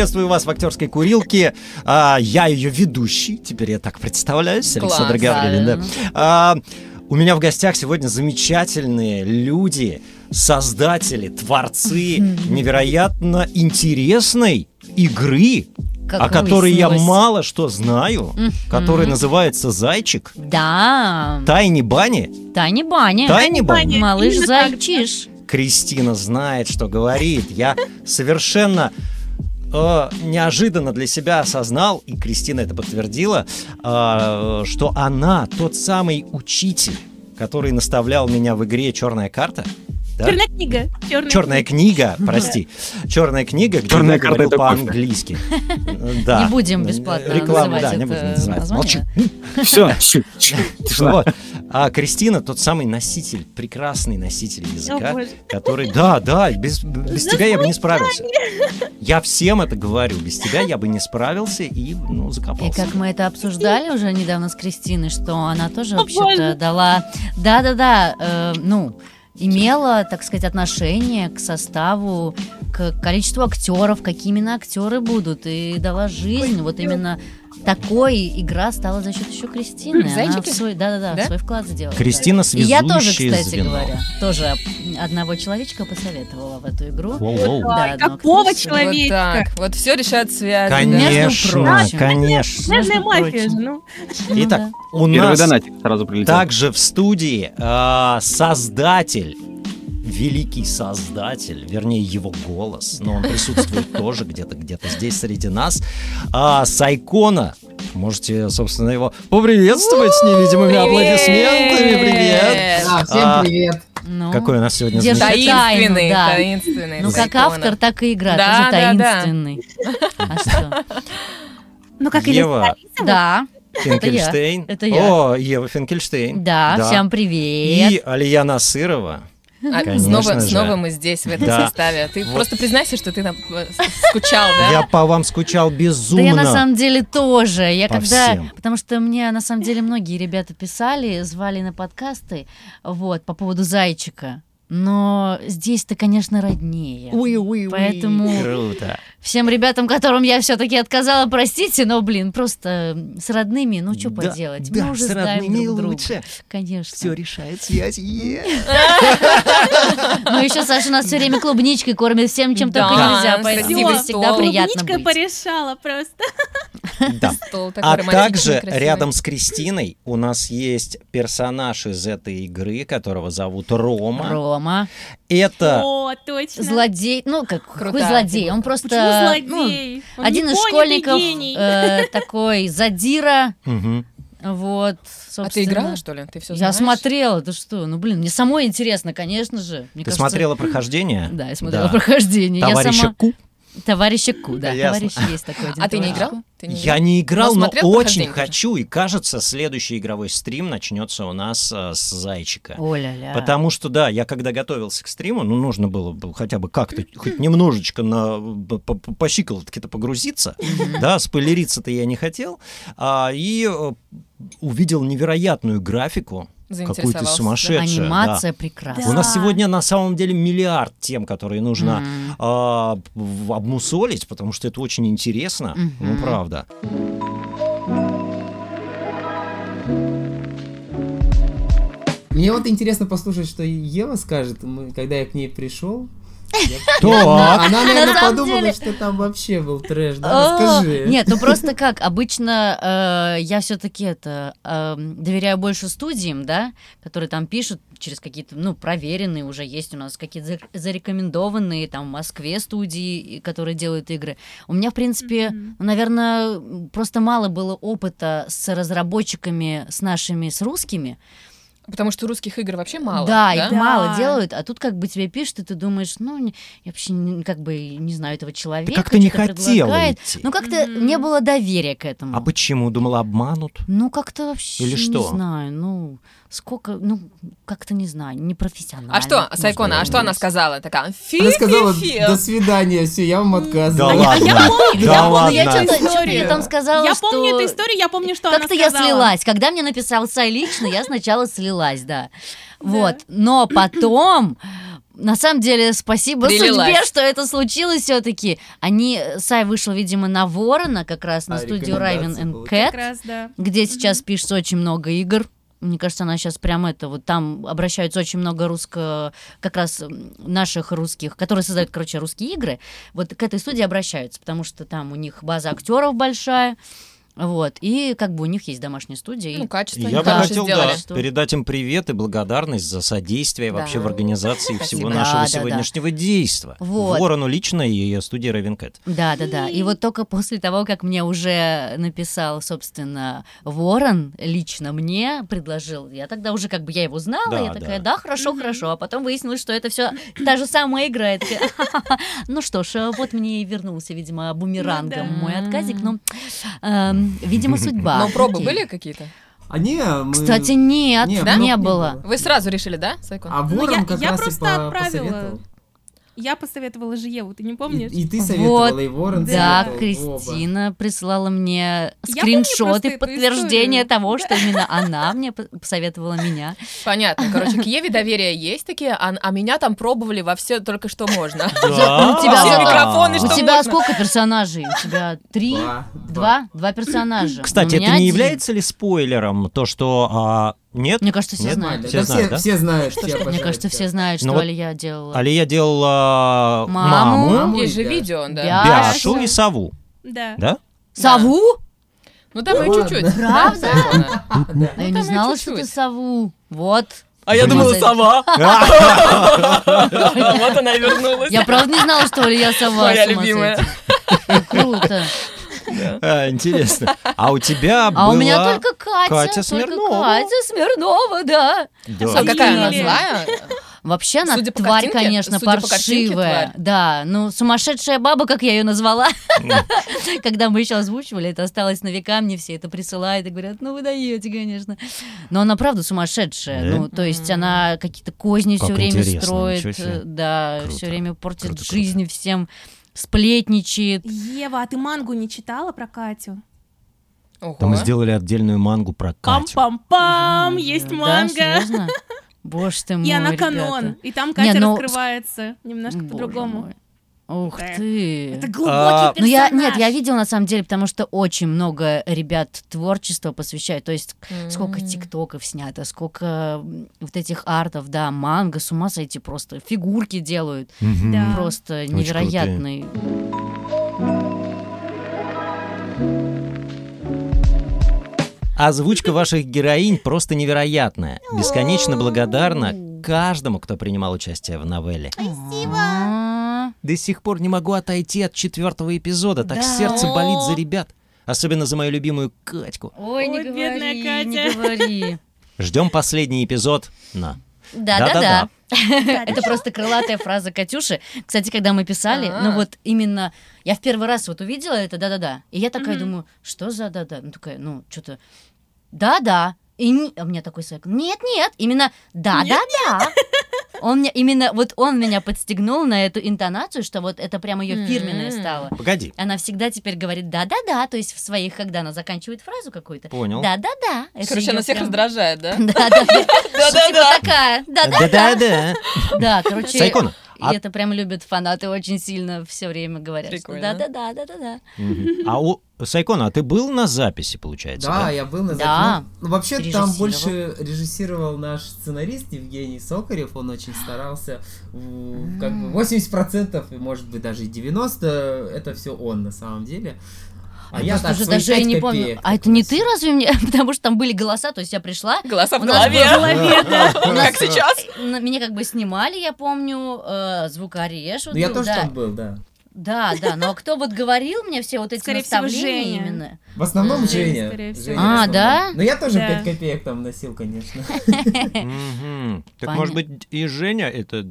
приветствую вас в актерской курилке. А, я ее ведущий, теперь я так представляюсь, Класс. Александр Гаврилин. Да. А, у меня в гостях сегодня замечательные люди, создатели, творцы невероятно интересной игры, Как о которой я мало что знаю, которая называется «Зайчик». Да, Тайни Бани. Тайни Баня. Тайни Бани. Малыш зайчиш. Кристина знает, что говорит. Я совершенно э, неожиданно для себя осознал, и Кристина это подтвердила, э, что она тот самый учитель, который наставлял меня в игре «Черная карта». Да? Черная книга. Черная, Черная книга, прости. Черная книга, где Черная я кофе. по-английски. Да. Не будем бесплатно Рекламу, называть да, не будем называть. Молчи. Все. Вот. А Кристина тот самый носитель, прекрасный носитель языка, который, да, да, без, без тебя я бы не справился. Я всем это говорю, без тебя я бы не справился и, ну, И закопался. как мы это обсуждали уже недавно с Кристиной, что она тоже вообще-то дала, да-да-да, э, ну, имела, так сказать, отношение к составу, к количеству актеров, какие именно актеры будут, и дала жизнь, вот именно такой игра стала за счет еще Кристины. Она Зайчики? в свой, да-да-да, Да? свой вклад сделала. Кристина И я тоже, связующее кстати звено. говоря, тоже одного человечка посоветовала в эту игру. Воу-воу. Да, одну Какого человека? Вот так. Вот все решает связи. да. Между Конечно, конечно. Между мафия же, ну. Ну Итак, да. у Первый нас донатик сразу прилетел. также в студии э, создатель великий создатель, вернее его голос, но он присутствует тоже где-то, где-то здесь среди нас. А, Сайкона, можете, собственно, его поприветствовать с невидимыми аплодисментами. Привет! Да, всем А, привет. Ну, Какой у нас сегодня Держи Таинственный, да. таинственный. Ну, как автор, так и игра. Да, тоже да, да. таинственный. А что? Ну, как Ева или Да, Финкельштейн. Это я. О, Ева Финкельштейн. да, всем привет. И Алия Насырова. А, Конечно снова, же. снова мы здесь, в этом Да. составе. Ты Вот. просто признайся, что ты там э, скучал, да? Я по вам скучал Да безумно. я на самом деле тоже. Я По когда. всем. Потому что мне на самом деле многие ребята писали, звали на подкасты, вот, по поводу зайчика. Но здесь-то, конечно, роднее. Уи, уи, уи. Поэтому- Круто. Всем ребятам, которым я все-таки отказала, простите, но, блин, просто с родными, ну что Да, поделать? да, Мы уже с родными друг друга. лучше. Конечно. Все решает связь. Ну еще Саша нас все время клубничкой кормит, всем, чем только нельзя, поэтому всегда приятно Клубничкой быть. порешала просто. Да. А также рядом с Кристиной у нас есть персонаж из этой игры, которого зовут Рома. Рома, Это О, точно. злодей, ну как какой Крутая злодей, он просто Почему ну, злодей? Он один из школьников э, такой задира, вот. А ты собственно. играла, что ли? Ты все Я смотрела, ты что? Ну блин, мне самой интересно, конечно же. Мне Ты кажется- смотрела прохождение? Да, я смотрела Да. прохождение. Я Товарища сама... Ку? Товарища Ку, да, Ясно. товарищ есть такой один. А ты не играл? Ты не Я не играл, Но но очень хочу. И кажется, следующий игровой стрим начнется у нас э, с Зайчика. Оля-ля. Потому что, да, я когда готовился к стриму, ну, нужно было бы хотя бы как-то, хоть немножечко на, по, по- по щиколотке-то погрузиться, да, спойлериться-то я не хотел, а, и э, увидел невероятную графику, какую-то сумасшедшую. да. Анимация прекрасна. У нас Да. сегодня на самом деле миллиард тем, которые нужно Мгм. а, в- обмусолить, потому что это очень интересно, ну, Мгм. правда. Мне вот интересно послушать, что Ева скажет, мы- когда я к ней пришел. Так, Она, наверное, подумала, что там вообще был трэш, да? О, Расскажи. Нет, ну просто как, обычно э, я все-таки это э, доверяю больше студиям, да, которые там пишут через какие-то, ну, проверенные уже есть у нас какие-то за- зарекомендованные там в Москве студии, которые делают игры. У меня, в принципе, ну, наверное, просто мало было опыта с разработчиками, с нашими, с русскими. Потому что русских игр вообще мало. да, да? их мало Да. делают, а тут как бы тебе пишут, и ты думаешь, ну, не- я вообще не- как бы не знаю этого человека. Как-то не что-то хотела идти. Ну, как-то Мгм. не было доверия к этому. А почему? Думала, обманут? Ну, как-то вообще Или что? не знаю. Ну, сколько, ну, как-то не знаю, непрофессионально. А что, Сайкона, а что она сказала? Такая, фи Она сказала, до свидания, все, я вам Да отказываю. ладно, Я да помню, я ладно. что-то я там сказала, Я помню эту историю, я помню, что Как-то она я сказала. слилась. Когда мне написал Сай лично, я сначала слилась, да. Вот. Но потом на самом деле, спасибо Прилилась. судьбе, что это случилось все-таки. Они, Сай вышел, видимо, на Ворона, как раз на А, студию Raven рекомендации and раз, да. где сейчас пишется очень много игр. Мне кажется, она сейчас прям это вот там обращаются очень много русско, как раз наших русских, которые создают, короче, русские игры. Вот к этой студии обращаются, потому что там у них база актеров большая, вот и как бы у них есть домашняя студия. Ну, качество Я бы хотел да, передать им привет и благодарность за содействие Да. вообще в организации Спасибо. всего нашего да, да. сегодняшнего действа. Вот. Ворону лично и студии Cat. Да, да, да. И вот только после того, как мне уже написал, собственно, Ворон лично мне предложил, я тогда уже как бы я его знала, Да, я такая, да. да, хорошо, хорошо. А потом выяснилось, что это все та же самая игра. Ну что ж, э, вот мне и вернулся, видимо, бумерангом Ну мой отказик. Ну, эм, видимо, судьба. Но пробы Окей. были какие-то? А не, мы... Кстати, нет, Не, не, проб не было. Вы сразу решили, да, Сайкон? А Ну, я- как я раз и просто по- отправила. посоветовал. Я посоветовала же Еву, ты не И, помнишь? и ты советовала, Вот, и Ворон Да, советовал, оба. Кристина прислала мне скриншоты подтверждения историю. того, что именно она мне посоветовала меня. Понятно. Короче, к Еве доверия есть такие, а, а меня там пробовали во все только что можно. Да. У тебя Все зато- микрофоны, У что тебя можно. сколько персонажей? У тебя три? Два. Два? Два персонажа. Кстати, это не один. является ли спойлером то, что а, нет? Мне кажется, все Нет? знают. Все Да знают, все, да? все знают, Что, все? Мне кажется, все знают, Ну что вот Алия делала. Алия делала Маму. маму, Есть же видео, да. Я- Бяшу и сову, Да. да? Сову? Ну там и Ладно. чуть-чуть. Правда? А я Ну, не знала, что ты сову. Вот. А я думала, сова. Вот она и вернулась. Я правда не знала, что Алия сова. Моя любимая. Круто. А, Интересно. А у тебя А была... у меня только Катя. Смирнова. Катя Смирнова, да. Да. А какая она злая? Вообще она Судя тварь, картинке- конечно, судя по картинке, паршивая. тварь. Да, ну сумасшедшая баба, как я ее назвала. Когда мы еще озвучивали, это осталось на века, мне все это присылают и говорят, ну вы даете, конечно. Но она правда сумасшедшая. Ну, то есть она какие-то козни все время строит, э, да, все время портит жизнь всем, сплетничает. Ева, а ты мангу не читала про Катю? Ого. Да мы сделали отдельную мангу про Катю. Пам-пам-пам, есть Да, манга. серьезно? Боже ты мой, И она ребята. канон. И там Не, Катя ну, раскрывается немножко по-другому. Ух ты. Это глубокий А, Ну я нет, я видела на самом деле, потому что очень много ребят творчества посвящают. То есть сколько М. тиктоков снято, сколько вот этих артов, да, манго, с ума сойти просто. Фигурки делают. Мгм. Да. Просто крутые. невероятный. Озвучка ваших героинь просто невероятная. Бесконечно благодарна каждому, кто принимал участие в новелле. А, До сих пор не могу отойти от четвертого эпизода, так Да. сердце болит за ребят. Особенно за мою любимую Катьку. Ой, не Ой, бедная говори, не Катя. говори. Ждем последний эпизод. На. Да-да-да. Да, Это просто крылатая фраза Катюши. Кстати, когда мы писали, А. ну вот именно я в первый раз вот увидела это да-да-да. И я такая думаю, что за да-да? Ну такая, ну что-то да-да. И не- а у меня такой сайк. Нет-нет, именно да-да-да. Он мне именно вот он меня подстегнул на эту интонацию, что вот это прямо ее фирменное стало. Погоди. Она всегда теперь говорит да-да-да, то есть в своих, когда она заканчивает фразу какую-то. Понял. Да-да-да. Короче, она всех прям- раздражает, да? Да-да-да. Да-да-да. Такая. Да-да-да. Да-да-да. Да, короче, Сайкона. И а- это прям любят фанаты очень сильно все время говорят. что Прикольно. Да-да-да, да-да-да. Мгм. А у Сайкона, а ты был на записи, получается? Да, я был на записи. Да. Ну, ну, вообще там больше режиссировал наш сценарист Евгений Сокарев. Он очень старался. Как бы 80%, и может быть даже и 90% это все он на самом деле. А я так уже даже я не помню. копеек А это не ты разве мне? Потому что там были голоса, то есть я пришла. Голоса в голове. в голове, да. У нас Как сейчас. на- Меня как бы снимали, я помню, э, звукорежь. вот Ну, я тоже да. там был, да. Да, да, но кто вот говорил мне все вот эти Скорее всего, наставления Женя. именно? В основном Женя, Женя. всего. Женя А, да? Но я тоже Да. 5 копеек там носил, конечно. Так может быть и Женя это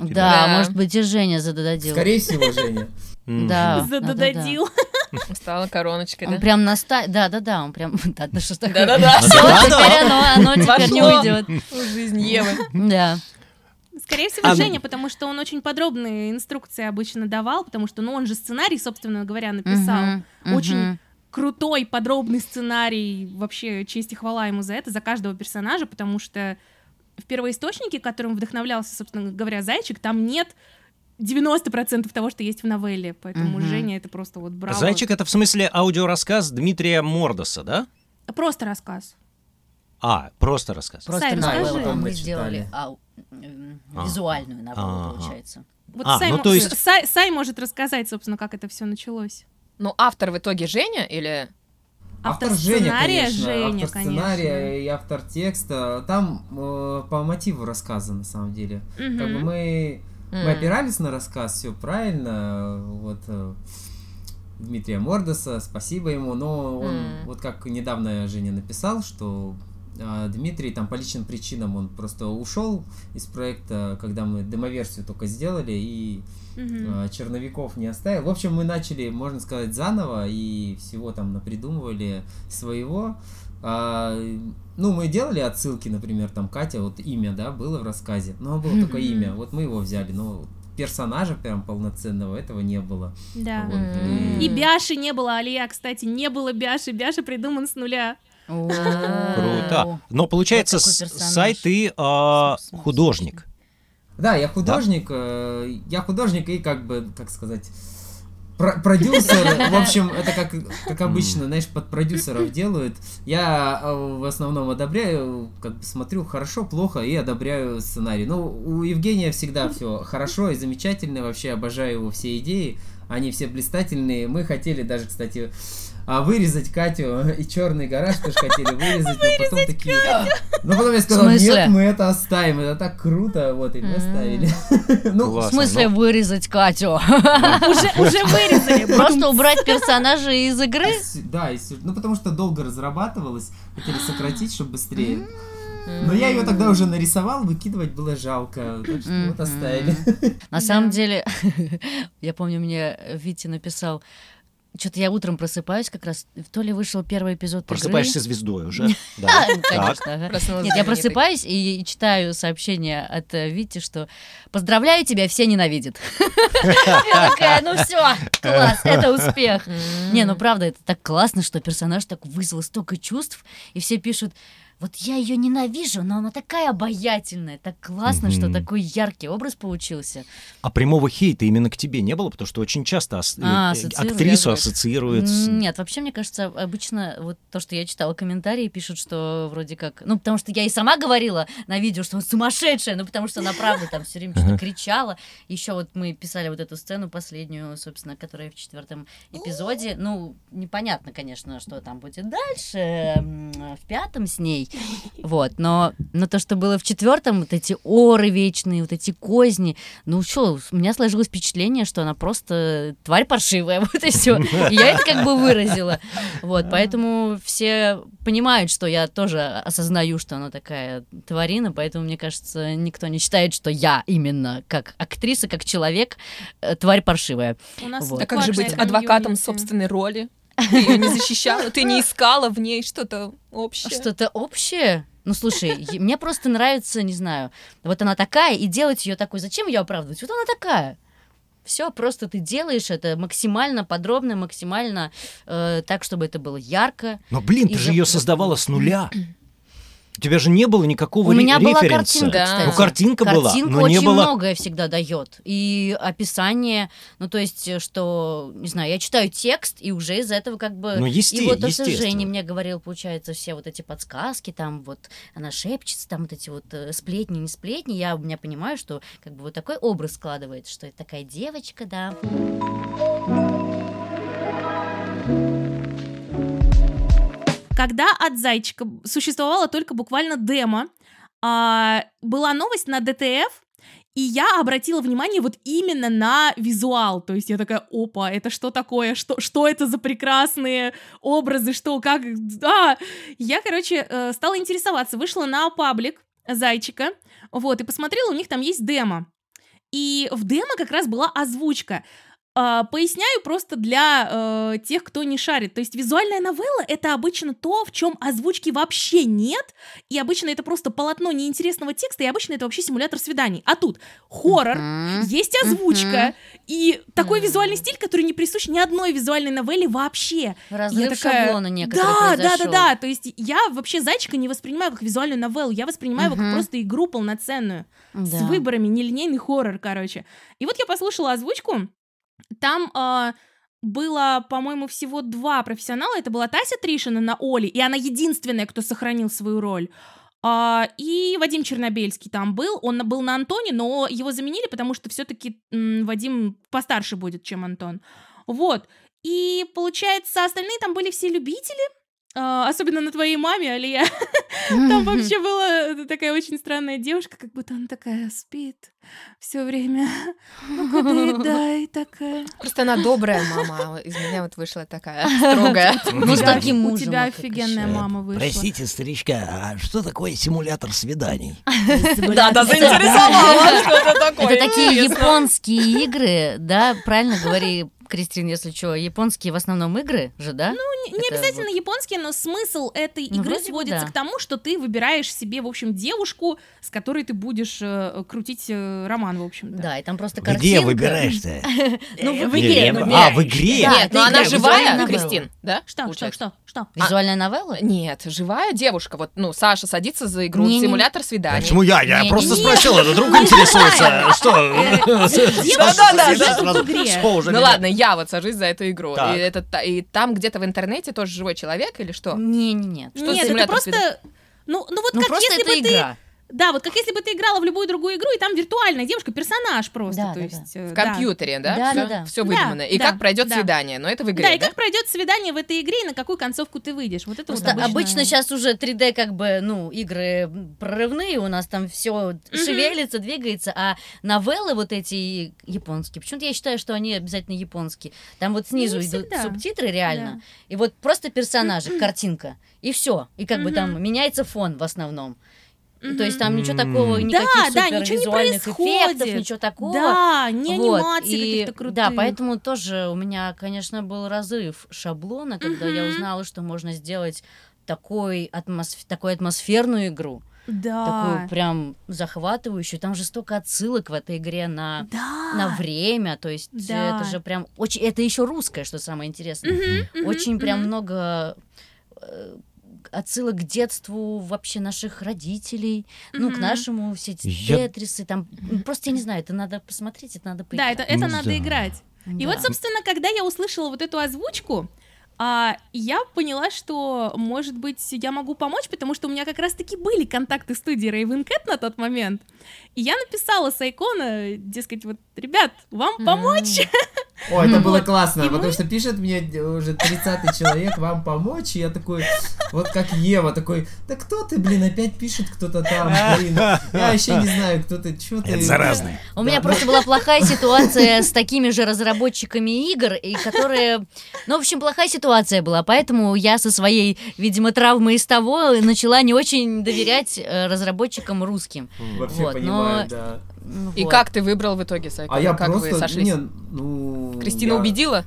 тебя? Да, может быть, и Женя зададил. Скорее всего, Женя. Да. Задодадил. Стала короночкой, Он да? прям наста... Да, да, да, он прям... Да, да что такое? Да-да-да. Все, теперь оно, оно теперь не уйдет. В жизнь Евы. Да. Скорее всего, А, Женя, потому что он очень подробные инструкции обычно давал, потому что, ну, он же сценарий, собственно говоря, написал. Мгм, мгм. Очень крутой, подробный сценарий. Вообще, честь и хвала ему за это, за каждого персонажа, потому что в первоисточнике, которым вдохновлялся, собственно говоря, Зайчик, там нет 90% того, что есть в новелле. Поэтому Мгм. Женя это просто вот браво. Зайчик это в смысле аудиорассказ Дмитрия Мордоса, да? Просто рассказ. А, просто рассказ. Просто Сай, новеллу расскажи. мы Мы сделали А. визуальную новеллу, Ага. получается. Вот А, Сай, ну, то есть- Сай- Сай может рассказать, собственно, как это все началось. Ну, автор в итоге Женя или... Автор Женя, сценария конечно, Женя, автор сценария конечно. и автор текста. Там э, по мотиву рассказа, на самом деле. Как бы Мгм. Мы, опирались на рассказ, все правильно. Вот э, Дмитрия Мордоса, спасибо ему. Но он, вот как недавно Женя написал, что а, Дмитрий там по личным причинам он просто ушел из проекта, когда мы демоверсию только сделали и а, черновиков не оставил. В общем, мы начали, можно сказать, заново и всего там напридумывали своего. А, ну, мы делали отсылки, например, там Катя, вот имя, да, было в рассказе, но было только имя, вот мы его взяли, но персонажа прям полноценного этого не было. Да. Вот. М. И Бяши не было, Алия, кстати, не было Бяши. Бяша придуман с нуля. Круто. Но получается. Сай, ты а, художник. Да, я художник, э, я художник и как бы, как сказать, про- продюсер, в общем, это как, как обычно, знаешь, под продюсеров делают. Я э, в основном одобряю, как бы смотрю хорошо, плохо и одобряю сценарий. Ну, у Евгения всегда все хорошо и замечательно, вообще обожаю его все идеи, они все блистательные. Мы хотели даже, кстати, а, вырезать Катю и черный гараж тоже хотели вырезать, но потом такие... Но потом я сказал, нет, мы это оставим, это так круто, вот, и мы оставили. Ну, В смысле ну. вырезать Катю? Уже, уже вырезали. Просто убрать персонажей из игры? Да, ну потому что долго разрабатывалось, хотели сократить, чтобы быстрее. Но я ее тогда уже нарисовал, выкидывать было жалко, так что вот оставили. На самом деле, я помню, мне Витя написал, что-то я утром просыпаюсь, как раз то ли вышел первый эпизод игры. Просыпаешься звездой уже. Да. конечно, Нет, я просыпаюсь и читаю сообщение от э, Вити, что «Поздравляю тебя, все ненавидят». Я такая, ну все, класс, это успех. Не, ну правда, это так классно, что персонаж так вызвал столько чувств, и все пишут, вот я ее ненавижу, но она такая обаятельная, так классно, что Мгм. такой яркий образ получился. А прямого хейта именно к тебе не было, потому что очень часто ас- А, э, ассоциируют. актрису ассоциируют с... Нет, вообще, мне кажется, обычно вот то, что я читала комментарии, пишут, что вроде как... Ну, потому что я и сама говорила на видео, что она сумасшедшая, ну, потому что она правда там все время что-то кричала. Еще вот мы писали вот эту сцену последнюю, собственно, которая в четвертом эпизоде. Ну, непонятно, конечно, что там будет дальше, в пятом с ней. Вот, но, но то, что было в четвертом, вот эти оры вечные, вот эти козни, ну что, у меня сложилось впечатление, что она просто тварь паршивая, вот и все. Я это как бы выразила. Вот, поэтому все понимают, что я тоже осознаю, что она такая тварина, поэтому, мне кажется, никто не считает, что я именно как актриса, как человек, э, тварь паршивая. У нас Вот. А как же быть адвокатом комьюнити. собственной роли? Ты ее не защищала, ты не искала в ней что-то общее. Что-то общее? Ну, слушай, мне просто нравится, не знаю, вот она такая, и делать ее такой, зачем ее оправдывать? Вот она такая. Все, просто ты делаешь это максимально подробно, максимально э, так, чтобы это было ярко. Но, блин, ты же ее создавала с нуля. У тебя же не было никакого У меня была референса. картинка, Да. кстати. Ну, картинка была, Картинка но не очень было... многое всегда дает. И описание, ну, то есть, что, не знаю, я читаю текст, и уже из этого как бы... Ну, и есте- вот то, что естественно. Женя мне говорил, получается, все вот эти подсказки, там вот она шепчется, там вот эти вот э, сплетни, не сплетни, я у меня понимаю, что как бы вот такой образ складывается, что это такая девочка, да. Когда от Зайчика существовало только буквально демо, а, была новость на ДТФ, и я обратила внимание вот именно на визуал. То есть я такая, опа, это что такое? Что, что это за прекрасные образы? Что, как? Да! Я, короче, э, стала интересоваться. Вышла на паблик Зайчика, вот, и посмотрела, у них там есть демо. И в демо как раз была озвучка. А, поясняю просто для э, тех, кто не шарит. То есть визуальная новелла — это обычно то, в чем озвучки вообще нет, и обычно это просто полотно неинтересного текста, и обычно это вообще симулятор свиданий. А тут хоррор, Мгм. есть озвучка, и такой Мгм. визуальный стиль, который не присущ ни одной визуальной новелле вообще. Разрыв Я такая, шаблона некоторый Да, да, да, произошел. да. То есть я вообще зайчика не воспринимаю как визуальную новеллу, я воспринимаю его как просто игру полноценную с Да. выборами, нелинейный хоррор, короче. И вот я послушала озвучку, там а, было, по-моему, всего два профессионала. Это была Тася Тришина на Оле, и она единственная, кто сохранил свою роль. А, и Вадим Чернобельский там был. Он был на Антоне, но его заменили, потому что все-таки Вадим постарше будет, чем Антон. Вот. И получается, остальные там были все любители. а, особенно на твоей маме, Алия. Там вообще была такая очень странная девушка, как будто она такая спит все время. Ну-ка, доедай такая. Просто она добрая мама, а из меня вот вышла такая строгая. Ну, с У тебя- таким У мужем. тебя а как офигенная мама вышла. Простите, старичка, а что такое симулятор свиданий? Да, да, заинтересовала что-то такое. Это такие японские игры, да? Правильно говори, Кристин, если что, японские в основном игры же, да? Не, не Это обязательно японские, но смысл этой Ну, игры сводится да. к тому, что ты выбираешь себе, в общем, девушку, с которой ты будешь э, крутить э, роман, в общем-то. Да, и там просто Где картинка. выбираешь-то? Ну, в Э, игре. А, в игре? Нет, но она игра, живая. Кристин, да? Что, что, что, что? Визуальная новелла? Нет, живая девушка. Вот, ну, Саша садится за игру, симулятор свиданий. Почему я? Я просто спросил, это друг интересуется. Что? Уже Ну ладно, я вот сажусь за эту игру. И, это, та- и там где-то в интернете тоже живой человек или что? Не-не-не. Что Нет, это просто... Ну, ну вот Ну, как если бы ты... Да, вот как если бы ты играла в любую другую игру, и там виртуальная девушка, персонаж просто, Да, то да, есть... э, В да. компьютере, да? Да, все, да, да. Все Да, выдумано. и да, как пройдет да. свидание, но это в игре, Да, да? и как пройдет свидание в этой игре, и на какую концовку ты выйдешь. Вот это Просто вот обычно... обычно сейчас уже 3D как бы, ну, игры прорывные, у нас там все шевелится, двигается, а новеллы вот эти японские, почему-то я считаю, что они обязательно японские. Там вот снизу Не идут субтитры реально, и вот просто персонажи, картинка, и все, и как бы там меняется фон в основном. И То есть там ничего такого, никаких Да, да, супер ничего не визуальных происходит. эффектов, ничего такого. Да, не Вот, анимации и- каких-то крутых. Да, поэтому тоже у меня, конечно, был разрыв шаблона, когда я Мгм. узнала, что можно сделать такой атмосф... такую атмосферную игру, Да. такую прям захватывающую. Там же столько отсылок в этой игре на, Да. на время, то есть Да. это же прям очень... Это еще русское, что самое интересное. Мгм, мгм, Очень прям мгм. много э, отсылок к детству вообще наших родителей, ну, к нашему, все эти Я- тетрисы, там, просто я не знаю, это надо посмотреть, это надо Да, поиграть. это, это Ну надо да. играть. И Да. вот, собственно, когда я услышала вот эту озвучку, а, я поняла, что, может быть, я могу помочь, потому что у меня как раз-таки были контакты студии Raven Cat на тот момент. И я написала с Айкона, дескать, вот, ребят, вам помочь? О, это было классно, потому что пишет мне уже 30-й человек, вам помочь, и я такой, вот как Ева, такой, да кто ты, блин, опять пишет кто-то там, блин, я вообще не знаю, кто ты, что ты. Это заразный. У меня просто была плохая ситуация с такими же разработчиками игр, и которые... Ну, в общем, плохая ситуация была, поэтому я со своей, видимо, травмой из того начала не очень доверять э, разработчикам русским. Вообще Вот, понимаю, но- да. Ну, И вот. как ты выбрал в итоге Сайко? А я как просто, вы сошлись? не, ну... Кристина я- убедила?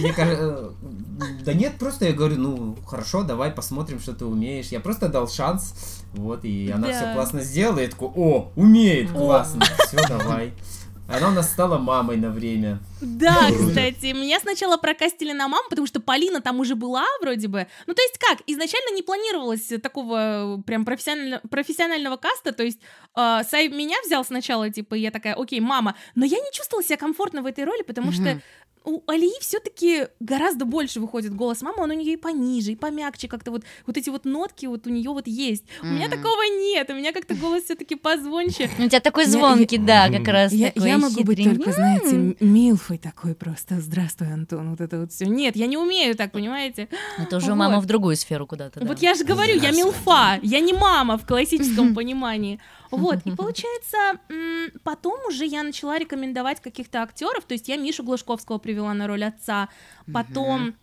Мне кажется, да нет, просто я говорю, ну, хорошо, давай посмотрим, что ты умеешь. Я просто дал шанс, вот, и она все классно сделала, я такой, о, умеет, классно, все, давай. Она у нас стала мамой на время. Да, кстати, меня сначала прокастили на маму, потому что Полина там уже была вроде бы. Ну, то есть как, изначально не планировалось такого э, прям профессионального, профессионального каста, то есть э, Сай меня взял сначала, типа, и я такая, окей, мама, но я не чувствовала себя комфортно в этой роли, потому что Мгм. У Алии все-таки гораздо больше выходит голос мамы, он у нее и пониже, и помягче, как-то вот, вот эти вот нотки вот у нее вот есть. У меня такого нет, у меня как-то голос все-таки позвонче. У тебя такой Я- звонкий, да, как раз Я, такой я могу быть хитренький. только, знаете, милфой такой просто. Здравствуй, Антон, вот это вот все. Нет, я не умею так, понимаете? Это уже Вот. мама в другую сферу куда-то. да. Вот я же говорю, я милфа, я не мама в классическом понимании. Вот, и получается, потом уже я начала рекомендовать каких-то актеров, то есть я Мишу Глушковского привела на роль отца, потом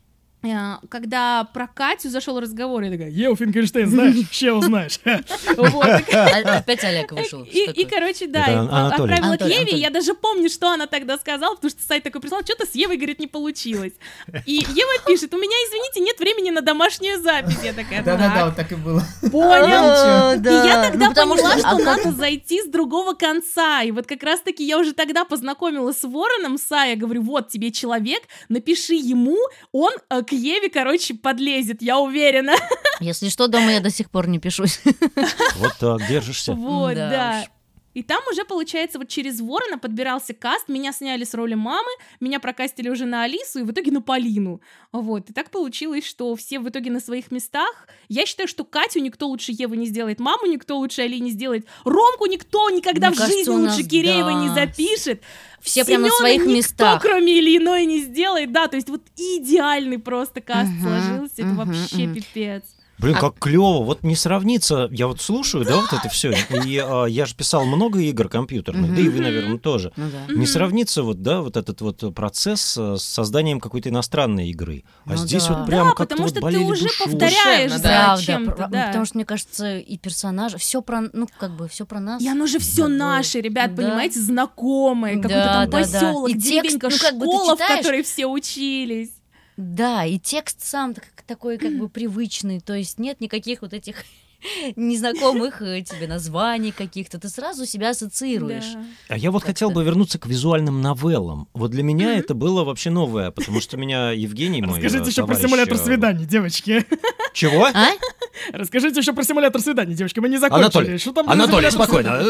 когда про Катю зашел разговор, я такая, Еу, Финкельштейн, знаешь, ще узнаешь. вот. А- Опять Олег вышел. И, короче, да, отправила к Еве, я даже помню, что она тогда сказала, потому что сайт такой прислал, что-то с Евой, говорит, не получилось. И Ева пишет, у меня, извините, нет времени на домашнюю запись. Я такая, Да-да-да, «Так, вот так и было. понял. И я тогда Ну, поняла, что- надо зайти с другого конца. И вот как раз-таки я уже тогда познакомилась с Вороном Сая. Говорю, вот тебе человек, напиши ему, он э, к Еве, короче, подлезет, я уверена. Если что, дома я до сих пор не пишусь. Вот так, держишься. Вот, Да да. уж. И там уже, получается, вот через Ворона подбирался каст, меня сняли с роли мамы, меня прокастили уже на Алису и в итоге на Полину. Вот, и так получилось, что все в итоге на своих местах. Я считаю, что Катю никто лучше Евы не сделает, маму никто лучше Али не сделает, Ромку никто никогда Мне в кажется, жизни нас, лучше Киреева не да. запишет. Все прям на своих никто, местах. кроме Ильиной, не сделает, да, то есть вот идеальный просто каст Мгм, сложился, это мгм, вообще мгм. пипец. Блин, А- как клево. Вот не сравнится. Я вот слушаю, да, вот это все. И а, я же писал много игр компьютерных, да и вы, наверное, тоже. Ну да. Не сравнится вот, да, вот этот вот процесс э, с созданием какой-то иностранной игры. А Ну здесь да. вот прям Да, как-то потому вот что ты уже душой. повторяешь за да. Правда, чем-то, про- да. потому что, мне кажется, и персонажи, все про, ну, как бы, все про нас. И оно же все Такое. наше, ребят, Да. понимаете, знакомые, какой-то Да, там да, да. поселок, И текст, деревенька, ну, как бы школа, в которой все учились. Да, и текст сам так- такой, как бы, привычный, то есть нет никаких вот этих незнакомых э, тебе названий каких-то, ты сразу себя ассоциируешь. Да. А я вот хотел бы вернуться к визуальным новеллам. Вот для меня это было вообще новое, потому что меня Евгений мой Расскажите э, еще про симулятор э, свиданий, девочки. Чего? А? Расскажите еще про симулятор свиданий, девочки. Мы не закончили. Анатолий, Что там Анатолий, спокойно,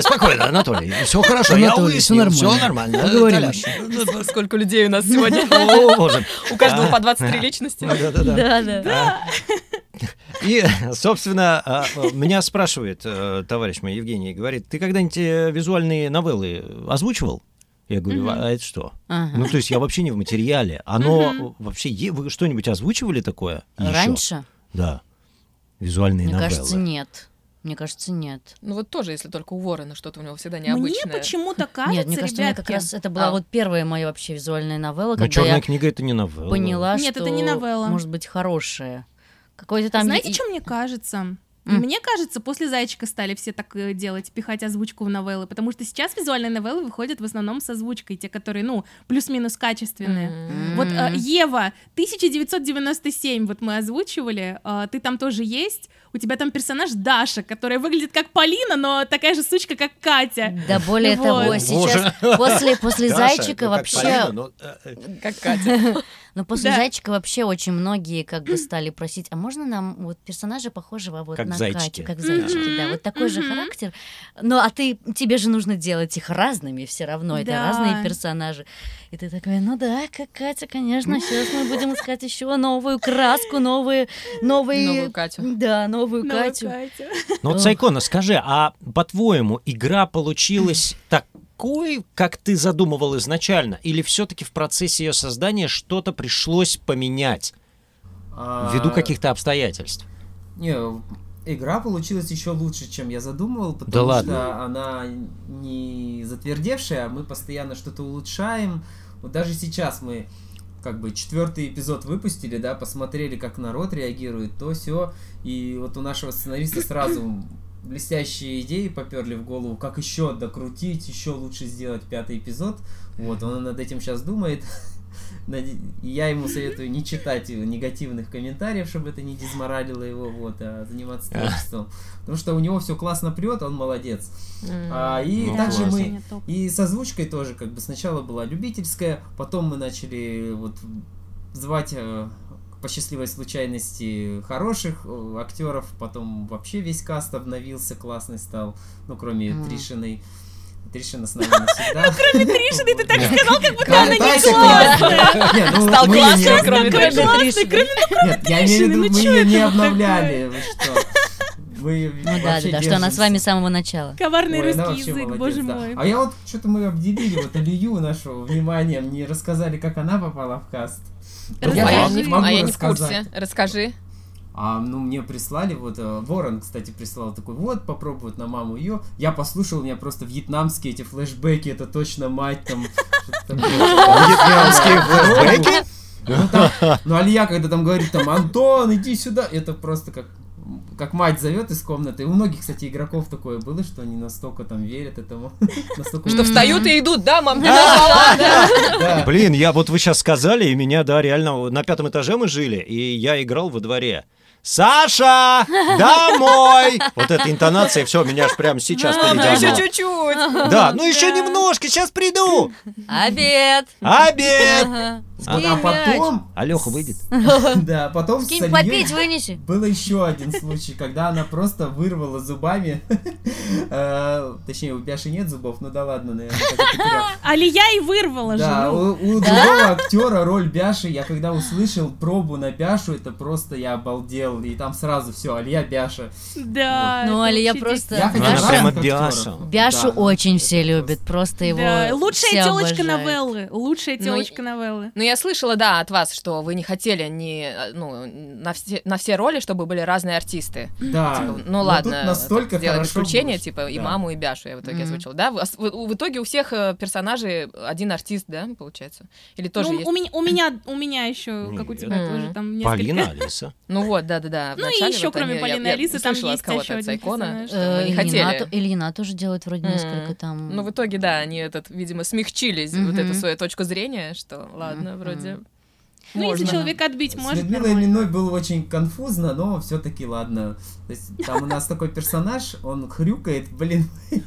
спокойно, Анатолий, все хорошо, я Анатолий, уяснил, всё все нормально. нормально. Поговорим еще. Сколько людей у нас сегодня. О, боже. У каждого по 23 личности. Да-да-да. И, собственно, а, меня спрашивает э, товарищ мой Евгений, говорит, ты когда-нибудь э, визуальные новеллы озвучивал? Я говорю, Мгм. а это что? Ага. Ну, то есть я вообще не в материале. Оно Мгм. вообще... Вы что-нибудь озвучивали такое? Раньше? Да. Визуальные Мне новеллы. кажется, нет. Мне кажется, нет. Ну вот тоже, если только у Ворона что-то у него всегда Мне необычное. почему-то кажется, нет, мне кажется, меня как ребятки, раз это была А. вот первая моя вообще визуальная новелла, Но когда черная я книга это не новелла. поняла, Нет, что это не новелла. может быть хорошая. Какой-то там... Знаете, что мне кажется? М. Мне кажется, после «Зайчика» стали все так э, делать, пихать озвучку в новеллы, потому что сейчас визуальные новеллы выходят в основном с озвучкой, те, которые, ну, плюс-минус качественные. М. Вот э. Ева, 1997, вот мы озвучивали, э, ты там тоже есть, у тебя там персонаж Даша, которая выглядит как Полина, но такая же сучка, как Катя. Да более Вот. того, сейчас после, после зайчика ну, вообще, Полина, но, э, э, Как Катя. Ну после Да. зайчика вообще очень многие как бы стали просить, а можно нам вот персонажа похожего вот Как на зайчики. Катю, как зайчики, да, вот такой же Мгм. характер, ну а ты тебе же нужно делать их разными все равно, это Да. разные персонажи, и ты такой, ну да, как Катя, конечно, сейчас мы будем искать еще новую краску, новые, новые, Новую Катю. да, новую Ну, Катю. Катя. Ну вот. Сайкона, скажи, а по-твоему, игра получилась такой, как ты задумывал изначально? Или все-таки в процессе ее создания что-то пришлось поменять А, ввиду каких-то обстоятельств? Не, игра получилась еще лучше, чем я задумывал, потому Да ладно? что она не затвердевшая, мы постоянно что-то улучшаем. Вот даже сейчас мы как бы четвертый эпизод выпустили, да, посмотрели, как народ реагирует, то все, и вот у нашего сценариста сразу блестящие идеи поперли в голову, как еще докрутить, еще лучше сделать пятый эпизод. Вот, он над этим сейчас думает. Я ему советую не читать негативных комментариев, чтобы это не дезморалило его, вот, а заниматься творчеством. Потому что у него все классно прет, он молодец. А, и Ну, также мы и с озвучкой тоже, как бы сначала была любительская, потом мы начали вот звать э, по счастливой случайности хороших э, актеров, потом вообще весь каст обновился, классный стал, ну кроме Мгм. Тришиной. Тришина с нами навсегда. Тришины, ты так сказал, как будто она не классная. Ну, Стал классным, не- кроме Какой Триши. классный, кроме Нет, я имею в виду, Тришины, ну мы ее не обновляли, вы что? Мы Ну да, да, да, что она с вами с самого начала. Коварный Ой, русский язык, молодец, боже да. мой. А я вот что-то мы обделили вот Илью нашего вниманием, не рассказали, как она попала в каст. А Расскажи. я могу- не в- могу а я не в курсе. Расскажи. А, ну, мне прислали, вот, э, Ворон, кстати, прислал такой, вот, попробуют на маму ее. Я послушал, у меня просто вьетнамские эти флешбеки, это точно мать там. Вьетнамские флешбеки? Ну, там, ну, Алия, когда там говорит, там, Антон, иди сюда, это просто как как мать зовет из комнаты. У многих, кстати, игроков такое было, что они настолько там верят этому. Настолько Что встают и идут, да, мам. Блин, я вот вы сейчас сказали, и меня, да, реально, на пятом этаже мы жили, и я играл во дворе. Саша, домой! Вот эта интонация, все, меня аж прямо сейчас Ну, передернуло. еще чуть-чуть. Да, ну еще немножко, сейчас приду. Обед! Обед! Ага. А, а потом, А Леха выйдет. да, потом с попить, вынеси. был еще один случай, когда она просто вырвала зубами, э, точнее, у Бяши нет зубов, ну да ладно, наверное. Алия и вырвала же. Да, ну. у, у другого актера роль Бяши, я когда услышал пробу на Бяшу, это просто я обалдел, и там сразу все, Алия Бяша. Да. Ну, Алия просто- Я хочу она прямо. Бяша. Бяшу Да. очень все любят, просто его Да, лучшая телочка новеллы. Лучшая Ну, телочка новеллы. Ну, я слышала, да, от вас, что вы не хотели не, ну, на, все, на все роли, чтобы были разные артисты. Да, Типа, но ну ладно, тут настолько сделали исключение, типа, и да. маму, и Бяшу я в итоге Мгм. озвучила, да? В, в- в итоге у всех э, персонажей один артист, да, получается? Или тоже Ну, есть? у меня, у меня, у меня еще, как у тебя Мгм. тоже там несколько. Полина, Алиса. Ну вот, да-да-да. Ну и еще вот кроме они- Полины Алисы, там есть еще один Сайкона, персонаж. мы не Э, хотели. Ильина, то- Ильина тоже делает вроде несколько там. Ну, в итоге, да, они этот, видимо, смягчились, вот эту свою точку зрения, что ладно, Вроде... Ну, если можно. человека отбить С может, Людмилой нормально. Ильиной было очень конфузно, но все-таки ладно. То есть там у нас такой персонаж, он хрюкает, блин.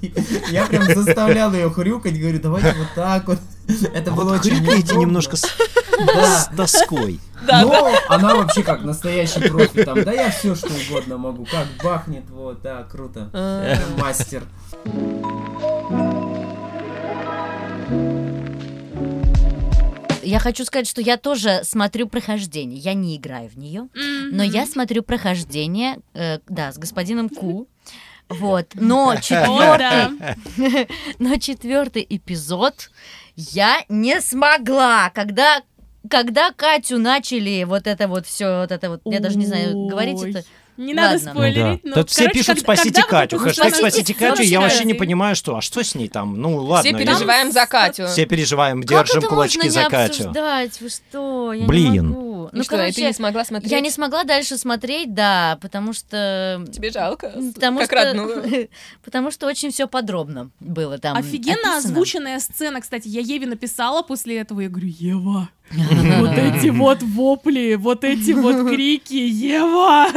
Я прям заставлял ее хрюкать, говорю, давайте вот так вот. Это А было вот очень хрюкаете немножко с Да. с тоской. Но она вообще как настоящий профи там. Да я все что угодно могу. Как бахнет, вот, да, круто. Мастер. Я хочу сказать, что я тоже смотрю прохождение. Я не играю в нее, Мгм. но я смотрю прохождение, э, да, с господином Ку. Вот, но четвертый, но четвертый эпизод я не смогла, когда когда Катю начали вот это вот все, вот это вот, я даже не знаю, говорить это. Не надо Ладно. спойлерить. Ну но, да. Тут все короче, пишут когда- «Спасите когда Катю». Хэштег «Спасите Катю». Я Вообще. не понимаю, что. А что с ней там? Ну ладно. Все я- переживаем за Катю. Все переживаем, Как держим это кулачки можно за не Катю. обсуждать? Вы что? Я Блин. не могу. И Ну, что, и ты короче, не смогла смотреть? я не смогла дальше смотреть, да, потому что... Тебе жалко? Потому как что, родную. потому что очень все подробно было там. Офигенно описано. озвученная сцена, кстати. Я Еве написала после этого. Я говорю, Ева, вот эти вот вопли, вот эти вот крики, Ева!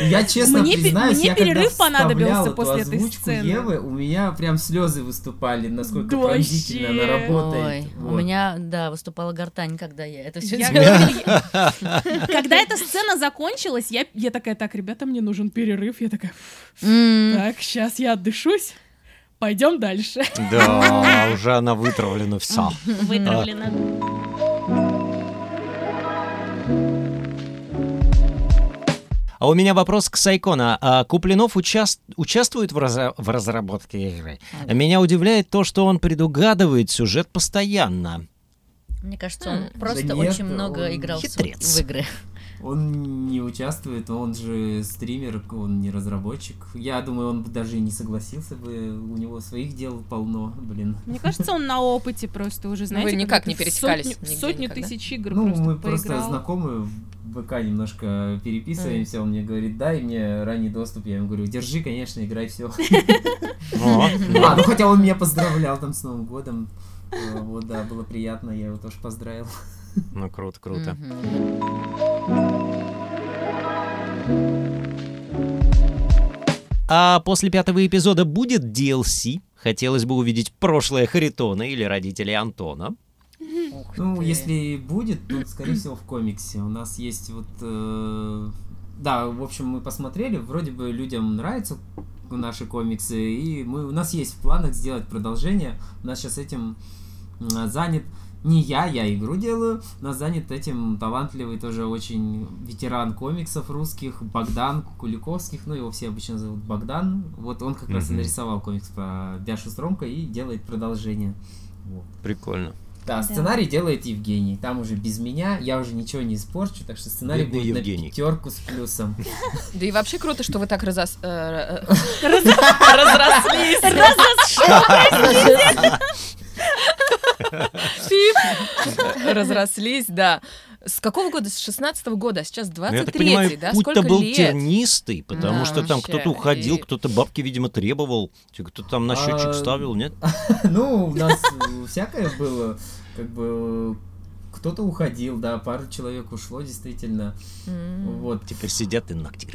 Я честно Мне признаюсь, мне я когда перерыв понадобился вставлял эту после этой сцены. Евы, у меня прям слезы выступали, насколько Да пронзительно она работает. Ой, у Вот. меня, да, выступала гортань, когда я это все Я делала. Когда эта сцена закончилась, я, я такая, так, ребята, мне нужен перерыв. Я такая, так, сейчас я отдышусь. Пойдем дальше. Да, уже она вытравлена вся. Вытравлено. А у меня вопрос к Сайкона. А Куплинов участ- участвует в, разра- в разработке игры? Меня удивляет то, что он предугадывает сюжет постоянно. Мне кажется, он М. просто Да нет, очень много он играл в, хитрец. в игры. Он не участвует, он же стример, он не разработчик. Я думаю, он бы даже и не согласился бы, у него своих дел полно, блин. Мне кажется, он на опыте просто уже, знаете. вы никак не пересекались сотню- нигде Сотню никогда? тысяч игр Ну, просто мы просто поиграл. знакомы в ВК немножко переписываемся, он мне говорит, дай мне ранний доступ, я ему говорю, держи, конечно, играй все. А, ну хотя он меня поздравлял там с Новым годом. Вот, да, было приятно, я его тоже поздравил. Ну, круто, круто. А после пятого эпизода будет DLC? Хотелось бы увидеть прошлое Харитона или родителей Антона. Ух Ну, ты. если будет, то, скорее всего, в комиксе. У нас есть вот... э, Да, в общем, мы посмотрели, вроде бы людям нравятся наши комиксы, и мы, у нас есть в планах сделать продолжение. У нас сейчас этим м, занят не я, я игру делаю, нас занят этим талантливый тоже очень ветеран комиксов русских, Богдан Куликовских, ну его все обычно зовут Богдан, вот он как раз и нарисовал комикс про Бяшу Стромка и делает продолжение. Вот. Прикольно. Да, сценарий делает Евгений. Там уже без меня, я уже ничего не испорчу, так что сценарий Бедный будет Евгений. на пятерку с плюсом. Да и вообще круто, что вы так разос- э, э, разрослись. Разрослись, да. С какого года? С 16 года, а сейчас Ну, я так 23 понимаю, да? путь-то Сколько был лет? тернистый, потому Да, что там кто-то уходил, и- кто-то бабки, видимо, требовал, кто-то там на счетчик А, ставил, нет? Ну, у нас всякое было, как бы кто-то уходил, да, пару человек ушло, действительно. Вот. Теперь сидят и ногти.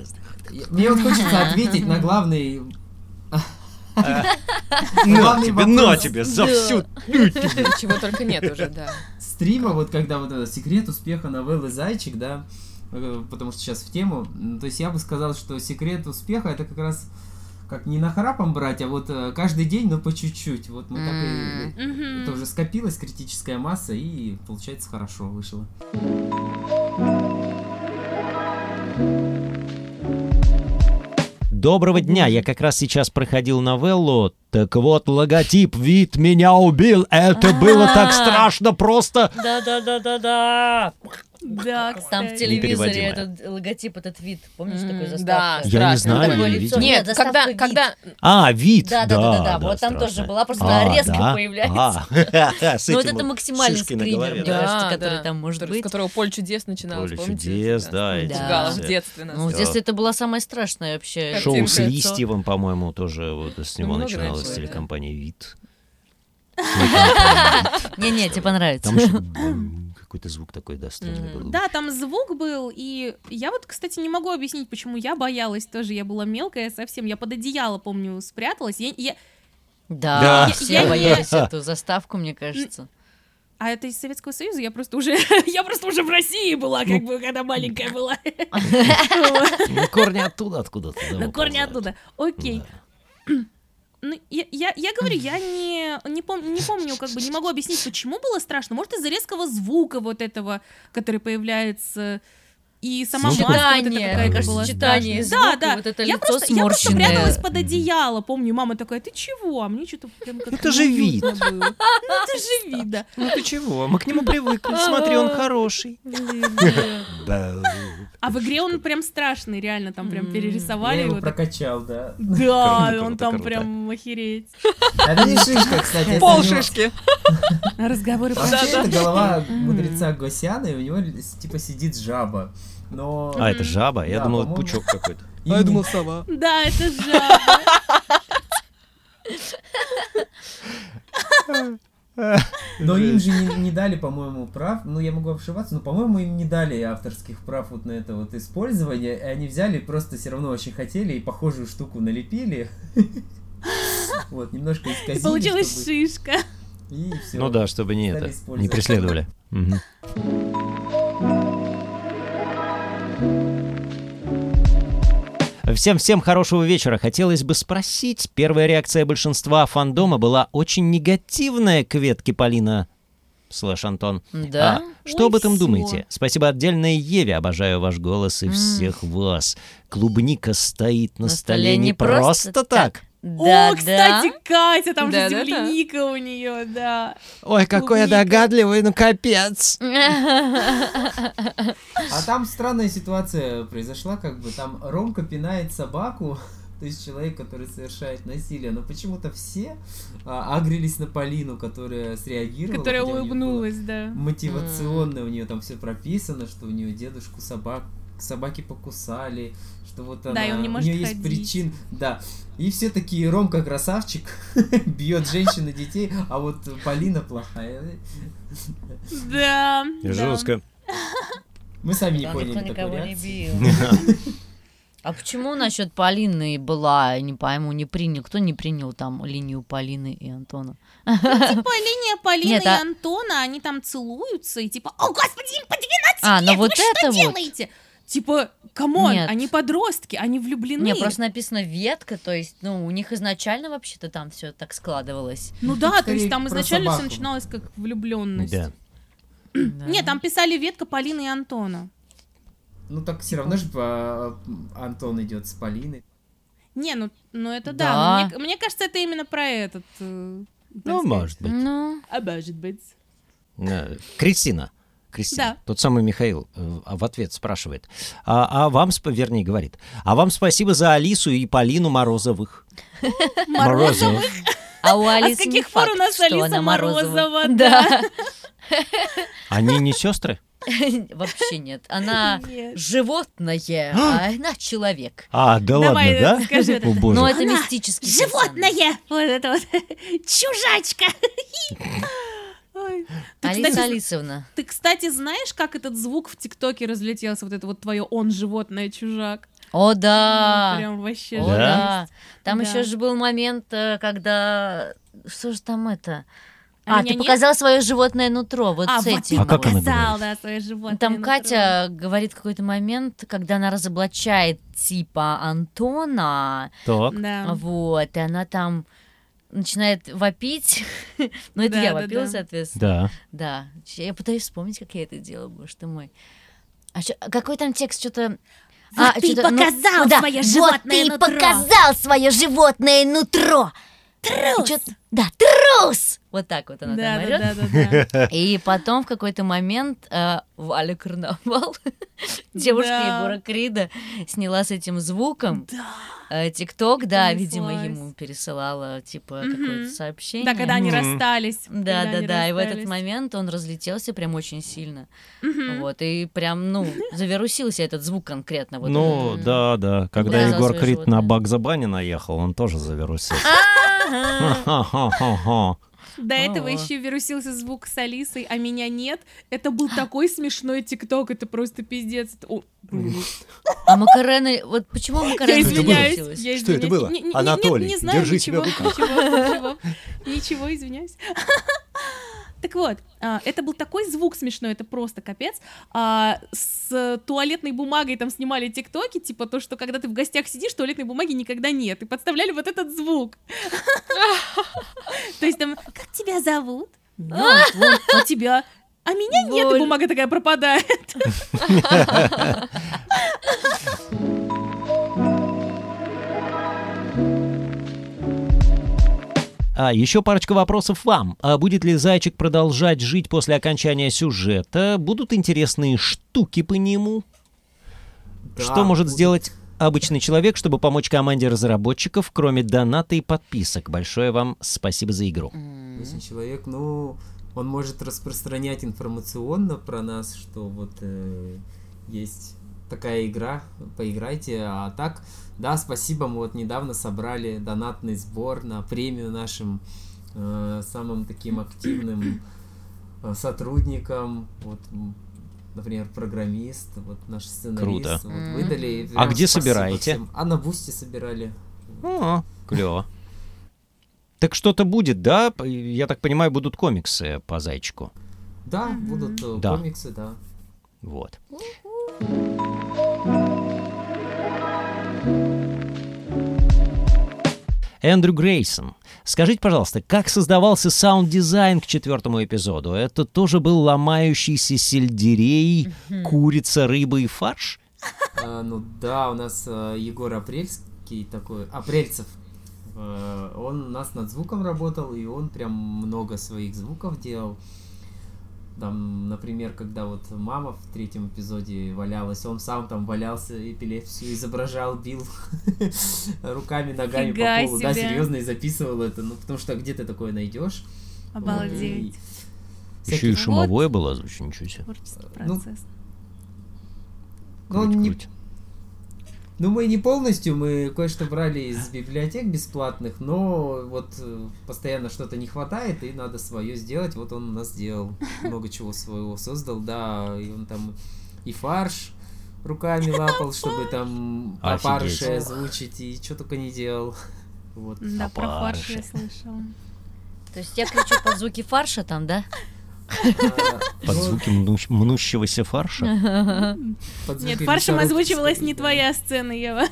Я- Мне вот хочется ответить на главный... На Главный тебе, на тебе, за всю Чего только нет уже, да. стрима, вот когда вот этот секрет успеха новеллы «Зайчик», да, э, потому что сейчас в тему, то есть я бы сказал, что секрет успеха это как раз как не нахрапом брать, а вот э, каждый день, но по чуть-чуть. Вот мы так и... Это уже скопилась критическая масса, и получается хорошо вышло. Доброго дня, я как раз сейчас проходил новеллу. Так вот, логотип «Вид меня убил». Это было так А. страшно просто. Да-да-да-да-да. Да, Там в телевизоре этот логотип, этот вид, помнишь, такой да, заставка? Я не страшно. знаю, Такое не видел. Нет, когда, когда А, вид. Да, да, да, да, вот там тоже была, просто она резко да? появляется. А, Ну вот это максимальный скример, который там может быть. С которого поле чудес начиналось, Поле помните? чудес, да, эти Пугало все. в детстве нас. Ну, в детстве это была самая страшная вообще. Шоу с. Листьевым, по-моему, тоже вот с него начиналось раньше, да. телекомпания «Вид». Не-не, тебе понравится. Там какой-то звук такой, да, странный был. Да, там звук был, и я вот, кстати, не могу объяснить, почему я боялась тоже. Я была мелкая совсем. Я под одеяло, помню, спряталась. Я, Да, Да. все Я- я- боялись эту заставку, мне кажется. А это из Советского Союза, я просто уже, я просто уже в России была, как бы, когда маленькая была. Ну, корни оттуда, откуда-то. да, На корни оттуда. Окей. Ну, я, я, я говорю, я не, не, пом- не помню, как бы не могу объяснить, почему было страшно. Может, из-за резкого звука вот этого, который появляется, и сама Ну, маска вот эта какая-то была сочетание Да, да. вот это я лицо просто, я просто пряталась под одеяло, помню, мама такая, ты чего? А мне что-то прям как Это же вид. Ну, это же вид, да. Ну ты чего? Мы к нему привыкли. Смотри, он хороший. А в игре он прям страшный, реально, там прям перерисовали Я его прокачал, да. Да, он там прям охереть. Это не шишка, кстати. это Пол шишки. Разговоры про Вообще, это голова мудреца Госяна, и у него типа сидит жаба. Но... А, это жаба? Я Да, думал, это пучок какой-то. именно- сова. Да, это жаба. Но им же не, не дали, по-моему, прав. Ну, я могу ошибаться, но, по-моему, им не дали авторских прав вот на это вот использование. И они взяли, просто все равно очень хотели и похожую штуку налепили. Вот, немножко И исказили. получилась чтобы- шишка. И все. Ну да, чтобы не это, не преследовали. Мгм. Всем-всем хорошего вечера. Хотелось бы спросить, первая реакция большинства фандома была очень негативная к ветке Полина слэш Антон. Да? А что об Ой, этом всё. думаете? Спасибо отдельное Еве, обожаю ваш голос и всех вас. Клубника стоит на, На столе не просто так. Да, О, кстати, Катя, там же Да, да, да. земляника у нее, да. Ой, какой я Клубника. догадливый, ну капец. да. А там странная ситуация произошла, как бы там Ромка пинает собаку, то есть человек, который совершает насилие, но почему-то все а, агрились на Полину, которая среагировала. Которая улыбнулась, да. Мотивационно у нее там все прописано, что у нее дедушку собак собаки покусали, что вот она, Да, и он не у нее есть ходить. причин, да. И все такие, Ромка красавчик, бьет женщин и детей, а вот Полина плохая. Да. да. Жестко. Мы сами не поняли никто такой никого не реакции. бил. А почему насчет Полины была, не пойму, не принял? Кто не принял там линию Полины и Антона? Типа линия Полины Нет, и а- Антона, они там целуются, и типа, о, господи, им по 12 А, ну лет, вот вы что это вот. делаете? Типа, come on, Нет. они подростки, они влюблены. Не, просто написано ветка, то есть, ну, у них изначально вообще-то там все так складывалось. Ну да, то есть там изначально все начиналось как влюбленность. Да. Нет, там писали ветка Полины и Антона. Ну так все равно же по- Антон идет с Полиной. Не, ну, ну это Да. да. Мне, мне кажется, это именно про этот. э, Ну, сказать. может быть. Ну, А может быть. Э, Кристина. Кристина, Да. тот самый Михаил э, в ответ спрашивает. А, а вам, вернее, говорит. А вам спасибо за Алису и Полину Морозовых. Морозовых. А у А Алисы с каких пор у нас Алиса Морозова? Да. Они не сестры? Вообще нет. Она Нет. животное, а она человек. А, да Давай, ладно, да? скажи это. О, боже. Но это Она мистический персонаж. Животное! Вот это вот. Чужачка! Ой. Ты, Алиса кстати, Алисовна. Ты, кстати, знаешь, как этот звук в ТикТоке разлетелся? Вот это вот твое «он животное, чужак». О, да. Прям вообще О, Да? да. Там Да. еще же был момент, э, когда... Что же там это? А А, ты нет? показал свое животное нутро, вот А, с вот этим. А как она показал, да, свое животное. Там нутро. Катя говорит какой-то момент, когда она разоблачает типа Антона, Так. Да. вот, и она там начинает вопить. Ну, это Да, я да, вопила, да. соответственно. Да. Да. Я пытаюсь вспомнить, как я это делала, боже ты мой. А чё- какой там текст, что-то... Вот ты показал своё вот животное ты нутро. показал свое животное нутро. Трус! Да, трус! Вот так вот она Да, там да, орёт. да, да, да. И потом в какой-то момент э, Валя Карнавал, девушка Да. Егора Крида, сняла с этим звуком Да. э, ТикТок, да, видимо, ему пересылала, типа, Мгм. какое-то сообщение. Да, когда они Мгм. расстались. Да, да, да, и в этот момент он разлетелся прям очень сильно. Мгм. Вот, и прям, ну, завирусился этот звук конкретно. Вот Ну, этот. да, да. Когда Да. Егор Крид на животное. Багза Банни наехал, он тоже завирусился. Ага. До этого еще вирусился звук с Алисой, а меня нет. Это был такой смешной ТикТок, это просто пиздец. А Макарены, вот почему Я Макарены извиняюсь. я Что это извиняюсь. было? Анатолий, держи себя ничего, в руках. Ничего, ничего, ничего, извиняюсь. Так вот, а, это был такой звук смешной, это просто капец. А, С туалетной бумагой там снимали тиктоки, типа то, что когда ты в гостях сидишь, туалетной бумаги никогда нет. И подставляли вот этот звук. То есть там, как тебя зовут? «Я Антон». А тебя? А меня нет, бумага такая пропадает. А еще парочка вопросов вам. А будет ли зайчик продолжать жить после окончания сюжета? Будут интересные штуки по нему? Да, Что может будет. сделать обычный человек, чтобы помочь команде разработчиков, кроме доната и подписок? Большое вам спасибо за игру. Обычный человек, ну, он может распространять информационно про нас, что вот э, есть такая игра, поиграйте, а так, да, спасибо, мы вот недавно собрали донатный сбор на премию нашим э, самым таким активным э, сотрудникам, вот, например, программист, вот наш сценарист, Круто. вот, выдали. А где собираете? всем. А на Boosty собирали. О, клево. Так что-то будет, да? Я так понимаю, будут комиксы по зайчику. Да, будут э, Да. комиксы, да. Вот. Эндрю Грейсон, скажите, пожалуйста, как создавался саунд-дизайн к четвертому эпизоду? Это тоже был ломающийся сельдерей, курица, рыба и фарш? А, ну да, у нас э, Егор Апрельский такой, Апрельцев, э, он у нас над звуком работал, и он прям много своих звуков делал. Там, например, когда вот мама в третьем эпизоде валялась, он сам там валялся, эпилепсию изображал, бил руками, ногами Фига по полу. Да, себе. серьезно, и записывал это, ну потому что где ты такое найдешь? Вот, Обалдеть. и Еще и шумовое было звучит, ничего себе. Творческий Ну, процесс. Ну, он Круть, не круть. Ну, мы не полностью, мы кое-что брали из библиотек бесплатных, но вот э, постоянно что-то не хватает, и надо свое сделать. Вот он у нас сделал, много чего своего создал, да, и он там и фарш руками лапал, чтобы там опарыши озвучить, и что только не делал. Вот. Да, про фарш я слышала. То есть я кричу под звуки фарша там, да? Под звуки мну- мнущегося фарша? Нет, фаршем озвучивалась не твоя сцена, Ева.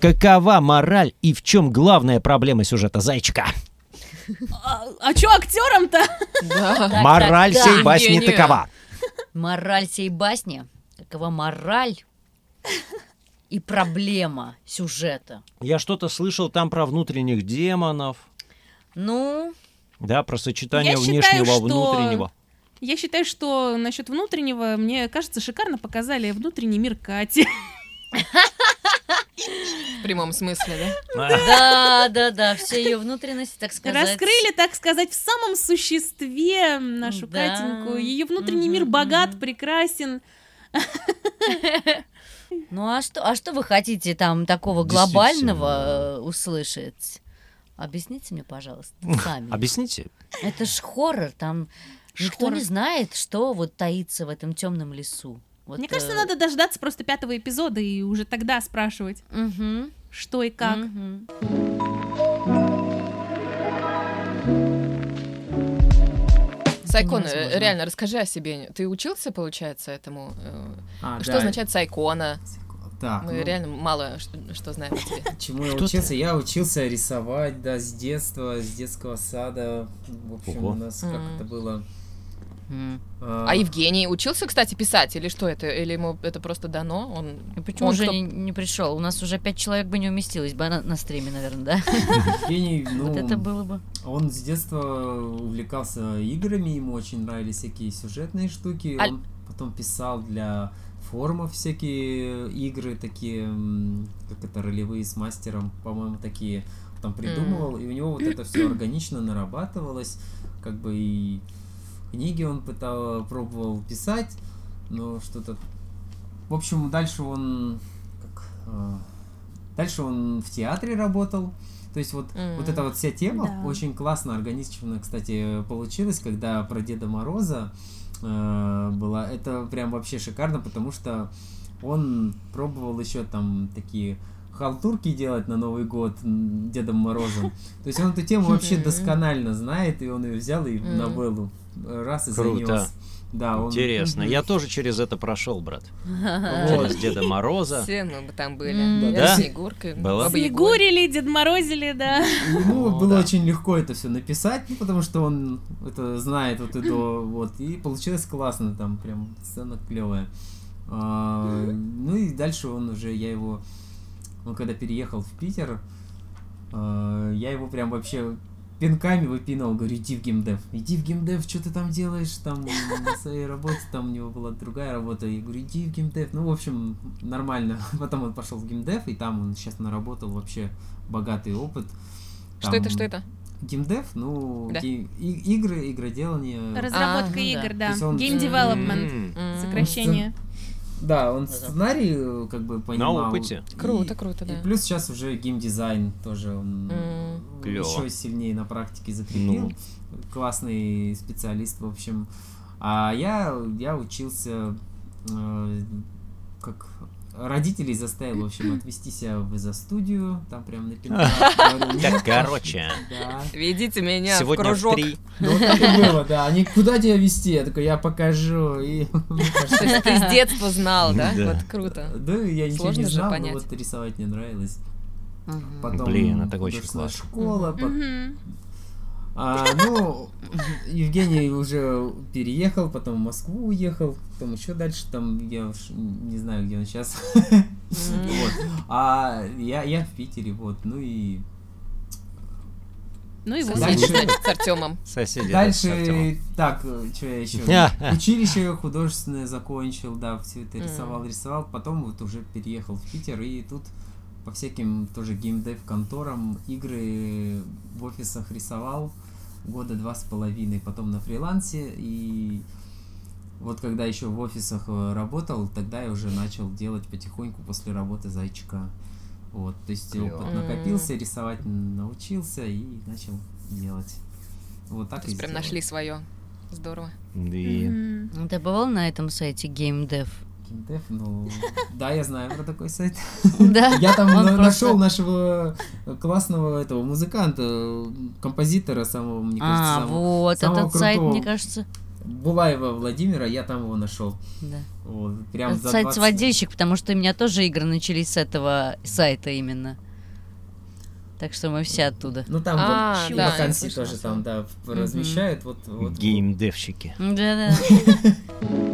Какова мораль и в чем главная проблема сюжета зайчика? А, а чё актерам-то? Да. Мораль так, сей басни такова. Мораль сей басни. Какова мораль и проблема сюжета? Я что-то слышал там про внутренних демонов, Ну, да, про сочетание Я считаю, внешнего что- внутреннего. Я считаю, что насчет внутреннего, мне кажется, шикарно показали внутренний мир Кати. В прямом смысле, да? Да, да, да, все ее внутренности, так сказать. Раскрыли, так сказать, в самом существе нашу Да. Катеньку. Ее внутренний мир богат, прекрасен. Ну а что, а что вы хотите там такого глобального э, услышать? Объясните мне, пожалуйста, сами. Объясните. Это ж хоррор, там никто Хоррор. не знает, что вот таится в этом темном лесу. Вот, Мне кажется, э, надо дождаться просто пятого эпизода и уже тогда спрашивать, мгм, что и как. мгм. Сайкон, э, Невозможно. реально, расскажи о себе. Ты учился, получается, этому? э, А, Что да. означает сайкона? Так, Мы ну, реально мало что, что знаем о тебе. чему я учился? Я учился рисовать, да, с детства, с детского сада. В общем, у нас как это было. М. А Евгений учился, кстати, писать или что это? Или ему это просто дано? Он, И почему он же кто- не, не пришел? У нас уже пять человек бы не уместилось бы на, на стриме, наверное, да? Евгений, ну, Вот это было бы. он с детства увлекался играми, ему очень нравились всякие сюжетные штуки. Аль- Он потом писал для форумов всякие игры, такие, как это, ролевые с мастером, по-моему, такие там придумывал, и у него вот это все органично нарабатывалось, как бы и книги он пытал, пробовал писать, но что-то... В общем, дальше он... Как, а, дальше он в театре работал, то есть вот, М. вот эта вот вся тема Да. очень классно, органично, кстати, получилась, когда про Деда Мороза э, была. Это прям вообще шикарно, потому что он пробовал еще там такие халтурки делать на Новый год Дедом Морозом. То есть он эту тему вообще досконально знает, и он ее взял и Мгм. новеллу раз и Круто. занес. Да, он... Интересно. Я тоже через это прошел, брат. Через Деда Мороза. Все мы бы там были. Да? Ягор. Снегурили, Дед Морозили, да. Ему О, было очень легко это все написать, ну, потому что он это знает вот и до, вот, и получилось классно, там прям сцена клевая. ну и дальше он уже, я его, он когда переехал в Питер, а, я его прям вообще пинками выпинал, говорю, иди в геймдев, иди в геймдев, что ты там делаешь, там на своей работе, там у него была другая работа, я говорю, иди в геймдев, ну, в общем, нормально, потом он пошел в геймдев, и там он сейчас наработал вообще богатый опыт. Что это, Там что это? Геймдев, ну, Да. ге- и- игры, игроделание. Разработка А, игр, да. да. Он- Game development. М. Сокращение. Да, он сценарий э, как бы понимал. опыте. И- Круто, круто, да. И плюс сейчас уже геймдизайн тоже он М. Клёво. еще сильнее на практике закрепил. Ну. Классный специалист, в общем. А я, я учился э, как родителей заставил, в общем, отвести себя в изо-студию, там прям на пинках. Говорю, «Нет, Так, короче. Ведите меня в кружок. Ну, вот так и было, да. Они куда тебя вести? Я такой, я покажу. И. То есть ты с детства знал, да? Да. Вот круто. Да, я ничего Сложно не знал, но понять. вот рисовать мне нравилось. Мгм. Потом Блин, это очень классно. школа. по- Мгм. А, ну, Евгений уже переехал, потом в Москву уехал, потом еще дальше, там, я уж не знаю, где он сейчас. Вот. А я, я в Питере, вот, ну и Ну и вот. Дальше- Соседи, значит, с Артемом. Соседи. да, с Артёмом. Дальше, так, что я еще? Училище художественное закончил, да, все это рисовал, рисовал. Потом вот уже переехал в Питер, и тут по всяким тоже геймдев конторам игры в офисах рисовал года два с половиной, потом на фрилансе, и вот когда еще в офисах э, работал, тогда я уже начал делать потихоньку после работы зайчика. Вот, то есть Клёво. опыт накопился, рисовать научился и начал делать. Вот так То и есть прям сделал. нашли свое. Здорово. Да. Мгм. Ты бывал на этом сайте GameDev? Геймдев, ну, да, я знаю про такой сайт. Да. Я там Он на- просто- нашел нашего классного этого музыканта, композитора самого, мне кажется, А, самого. вот, самого этот сайт, мне кажется, Булаева Владимира, я там его нашел. да. Вот, прям Это за сайт 20 сводильщик, потому что у меня тоже игры начались с этого сайта именно. Так что мы все оттуда. Ну там А, вот да, вакансии тоже там, да, размещают. Вот, вот. Геймдевщики. Да-да.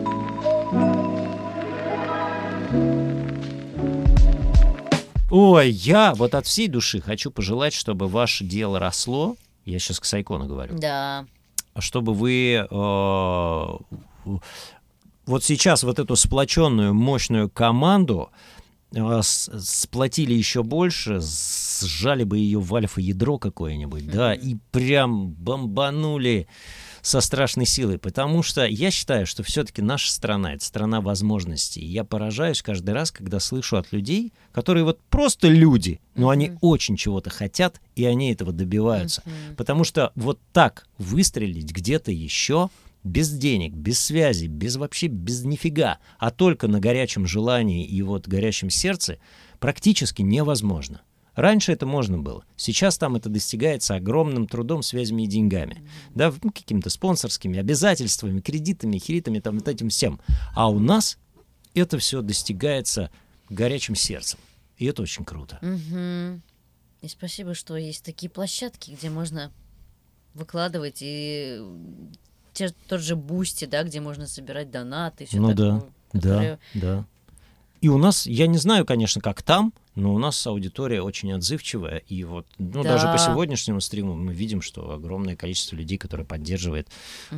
Ой, я вот от всей души хочу пожелать, чтобы ваше дело росло. Я сейчас к Сайкону говорю. Да. чтобы вы э, вот сейчас вот эту сплоченную мощную команду а, с- сплотили еще больше, сжали бы ее в альфа-ядро какое-нибудь, да, и прям бомбанули со страшной силой, потому что я считаю, что все-таки наша страна — это страна возможностей. Я поражаюсь каждый раз, когда слышу от людей, которые вот просто люди, но они очень чего-то хотят, и они этого добиваются. Потому что вот так выстрелить где-то еще без денег, без связи, без вообще без нифига, а только на горячем желании и вот горячем сердце практически невозможно. Раньше это можно было. Сейчас там это достигается огромным трудом, связями и деньгами. Да, ну, какими-то спонсорскими обязательствами, кредитами, херитами, там, вот этим всем. А у нас это все достигается горячим сердцем. И это очень круто. Мгм. И спасибо, что есть такие площадки, где можно выкладывать и те- тот же Boosty, да, где можно собирать донаты. Ну да, такое, Да, которое- да. И у нас, я не знаю, конечно, как там, но у нас аудитория очень отзывчивая. И вот, ну, даже по Да. сегодняшнему стриму мы видим, что огромное количество людей, которые поддерживает,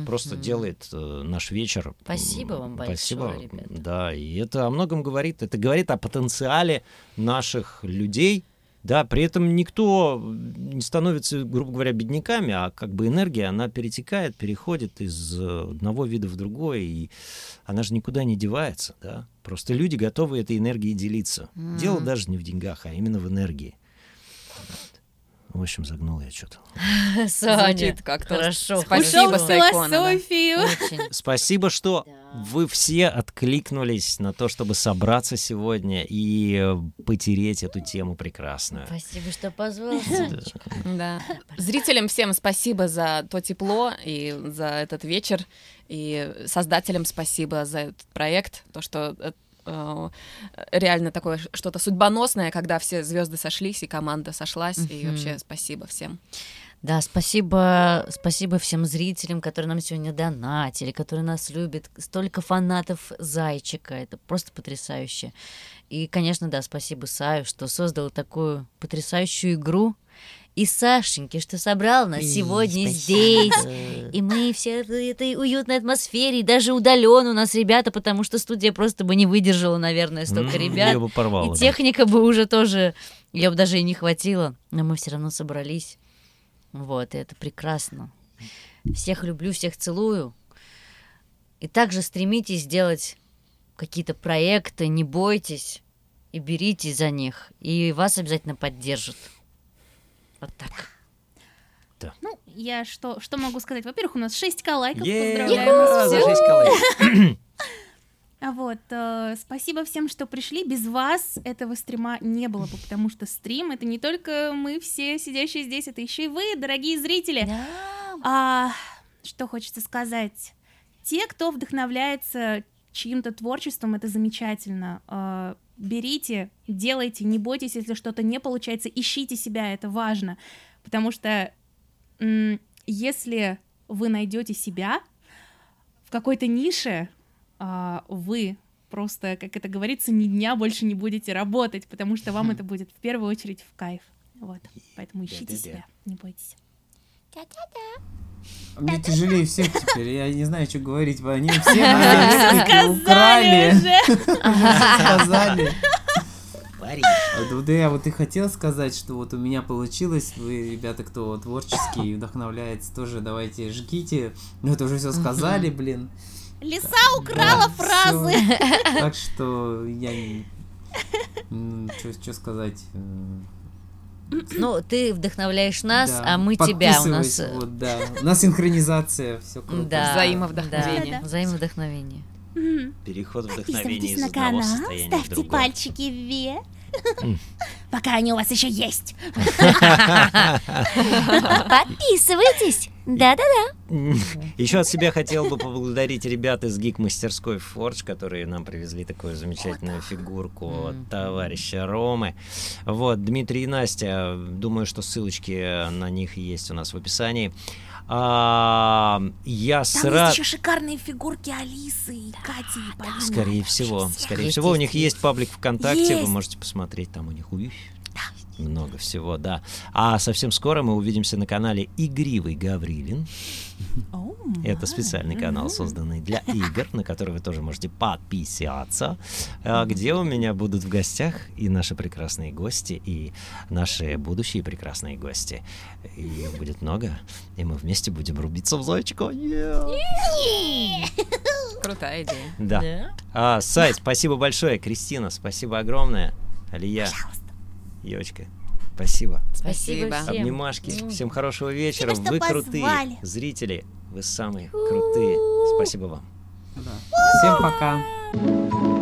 просто Мгм. делает э, наш вечер. Спасибо вам большое, Спасибо, ребята. да. И это о многом говорит. Это говорит о потенциале наших людей. Да, при этом никто не становится, грубо говоря, бедняками, а как бы энергия, она перетекает, переходит из э, одного вида в другой, и она же никуда не девается, да. Просто люди готовы этой энергией делиться. Дело Мгм. даже не в деньгах, а именно в энергии. В общем, загнул я что-то. Соня, Звучит как-то. хорошо. Спасибо, Ушел Сайкона, да. философию. Очень. Спасибо, что Да. вы все откликнулись на то, чтобы собраться сегодня и э, потереть эту тему прекрасную. Спасибо, что позвал. Да. Зрителям всем спасибо за то тепло и за этот вечер. И создателям спасибо за этот проект. То, что э, реально такое что-то судьбоносное, когда все звезды сошлись и команда сошлась. И Мгм. вообще спасибо всем. Да, спасибо, спасибо всем зрителям, которые нам сегодня донатили, которые нас любят. Столько фанатов Зайчика, это просто потрясающе. И, конечно, да, спасибо Саю, что создал такую потрясающую игру. И Сашеньке, что собрал нас сегодня здесь. И мы все в этой уютной атмосфере, и даже удален у нас ребята, потому что студия просто бы не выдержала, наверное, столько ребят. бы порвало, И да. техника бы уже тоже, я бы даже и не хватило, но мы все равно собрались. Вот, и это прекрасно. Всех люблю, всех целую. И также стремитесь делать какие-то проекты, не бойтесь и беритесь за них, и вас обязательно поддержат. Вот так. Ну, я что, что могу сказать? Во-первых, у нас 6к лайков. Поздравляю вас за всех. шесть коллег. А вот, э, спасибо всем, что пришли. Без вас этого стрима не было бы, потому что стрим — это не только мы все сидящие здесь, это еще и вы, дорогие зрители. А, что хочется сказать? Те, кто вдохновляется чьим-то творчеством, это замечательно. А, берите, делайте, не бойтесь, если что-то не получается, ищите себя, это важно. Потому что м, если вы найдете себя в какой-то нише, а, вы просто, как это говорится, ни дня больше не будете работать, потому что вам это будет в первую очередь в кайф. Вот. Поэтому ищите Да-да-да. себя, не бойтесь. Мне тяжелее всех теперь, я не знаю, что говорить. Они все мои украли. Сказали. Вот, вот я вот и хотел сказать, что вот у меня получилось. Вы, ребята, кто творческий, вдохновляется, тоже давайте жгите. Ну это уже все сказали, блин. Лиса Да, украла фразы. Так что я не... Что сказать? Ну, ты вдохновляешь нас, да, а мы тебя. У нас э, вот, да. У нас синхронизация, все круто. да, Взаимовдохновение. да, взаимовдохновение. Мгм. Переход вдохновения Подписывайтесь из на одного канал, состояния в ставьте другое. пальчики вверх. Пока они у вас еще есть. Подписывайтесь. Да-да-да. Еще от себя хотел бы поблагодарить ребят из гик-мастерской Forge, которые нам привезли такую замечательную фигурку от товарища Ромы. Вот, Дмитрий и Настя, думаю, что ссылочки на них есть у нас в описании. А, я Там сразу... есть еще шикарные фигурки Алисы, и Кати и Полины. Скорее всего, скорее всего, у них есть паблик ВКонтакте, вы можете посмотреть, там у них Много всего, да. А совсем скоро мы увидимся на канале Игривый Гаврилин. Оу, Это специальный канал, созданный для игр, на который вы тоже можете подписаться, а, где у меня будут в гостях и наши прекрасные гости, и наши будущие прекрасные гости. И их будет много, и мы вместе будем рубиться в зайчика. Yeah! Крутая идея. Да. А, Сай, спасибо большое. Кристина, спасибо огромное. Алия. Девочка, спасибо. Спасибо Спасибо. всем. Обнимашки. Всем хорошего вечера. что Вы крутые. позвали. Зрители, вы самые крутые. Спасибо вам. Да. Всем пока.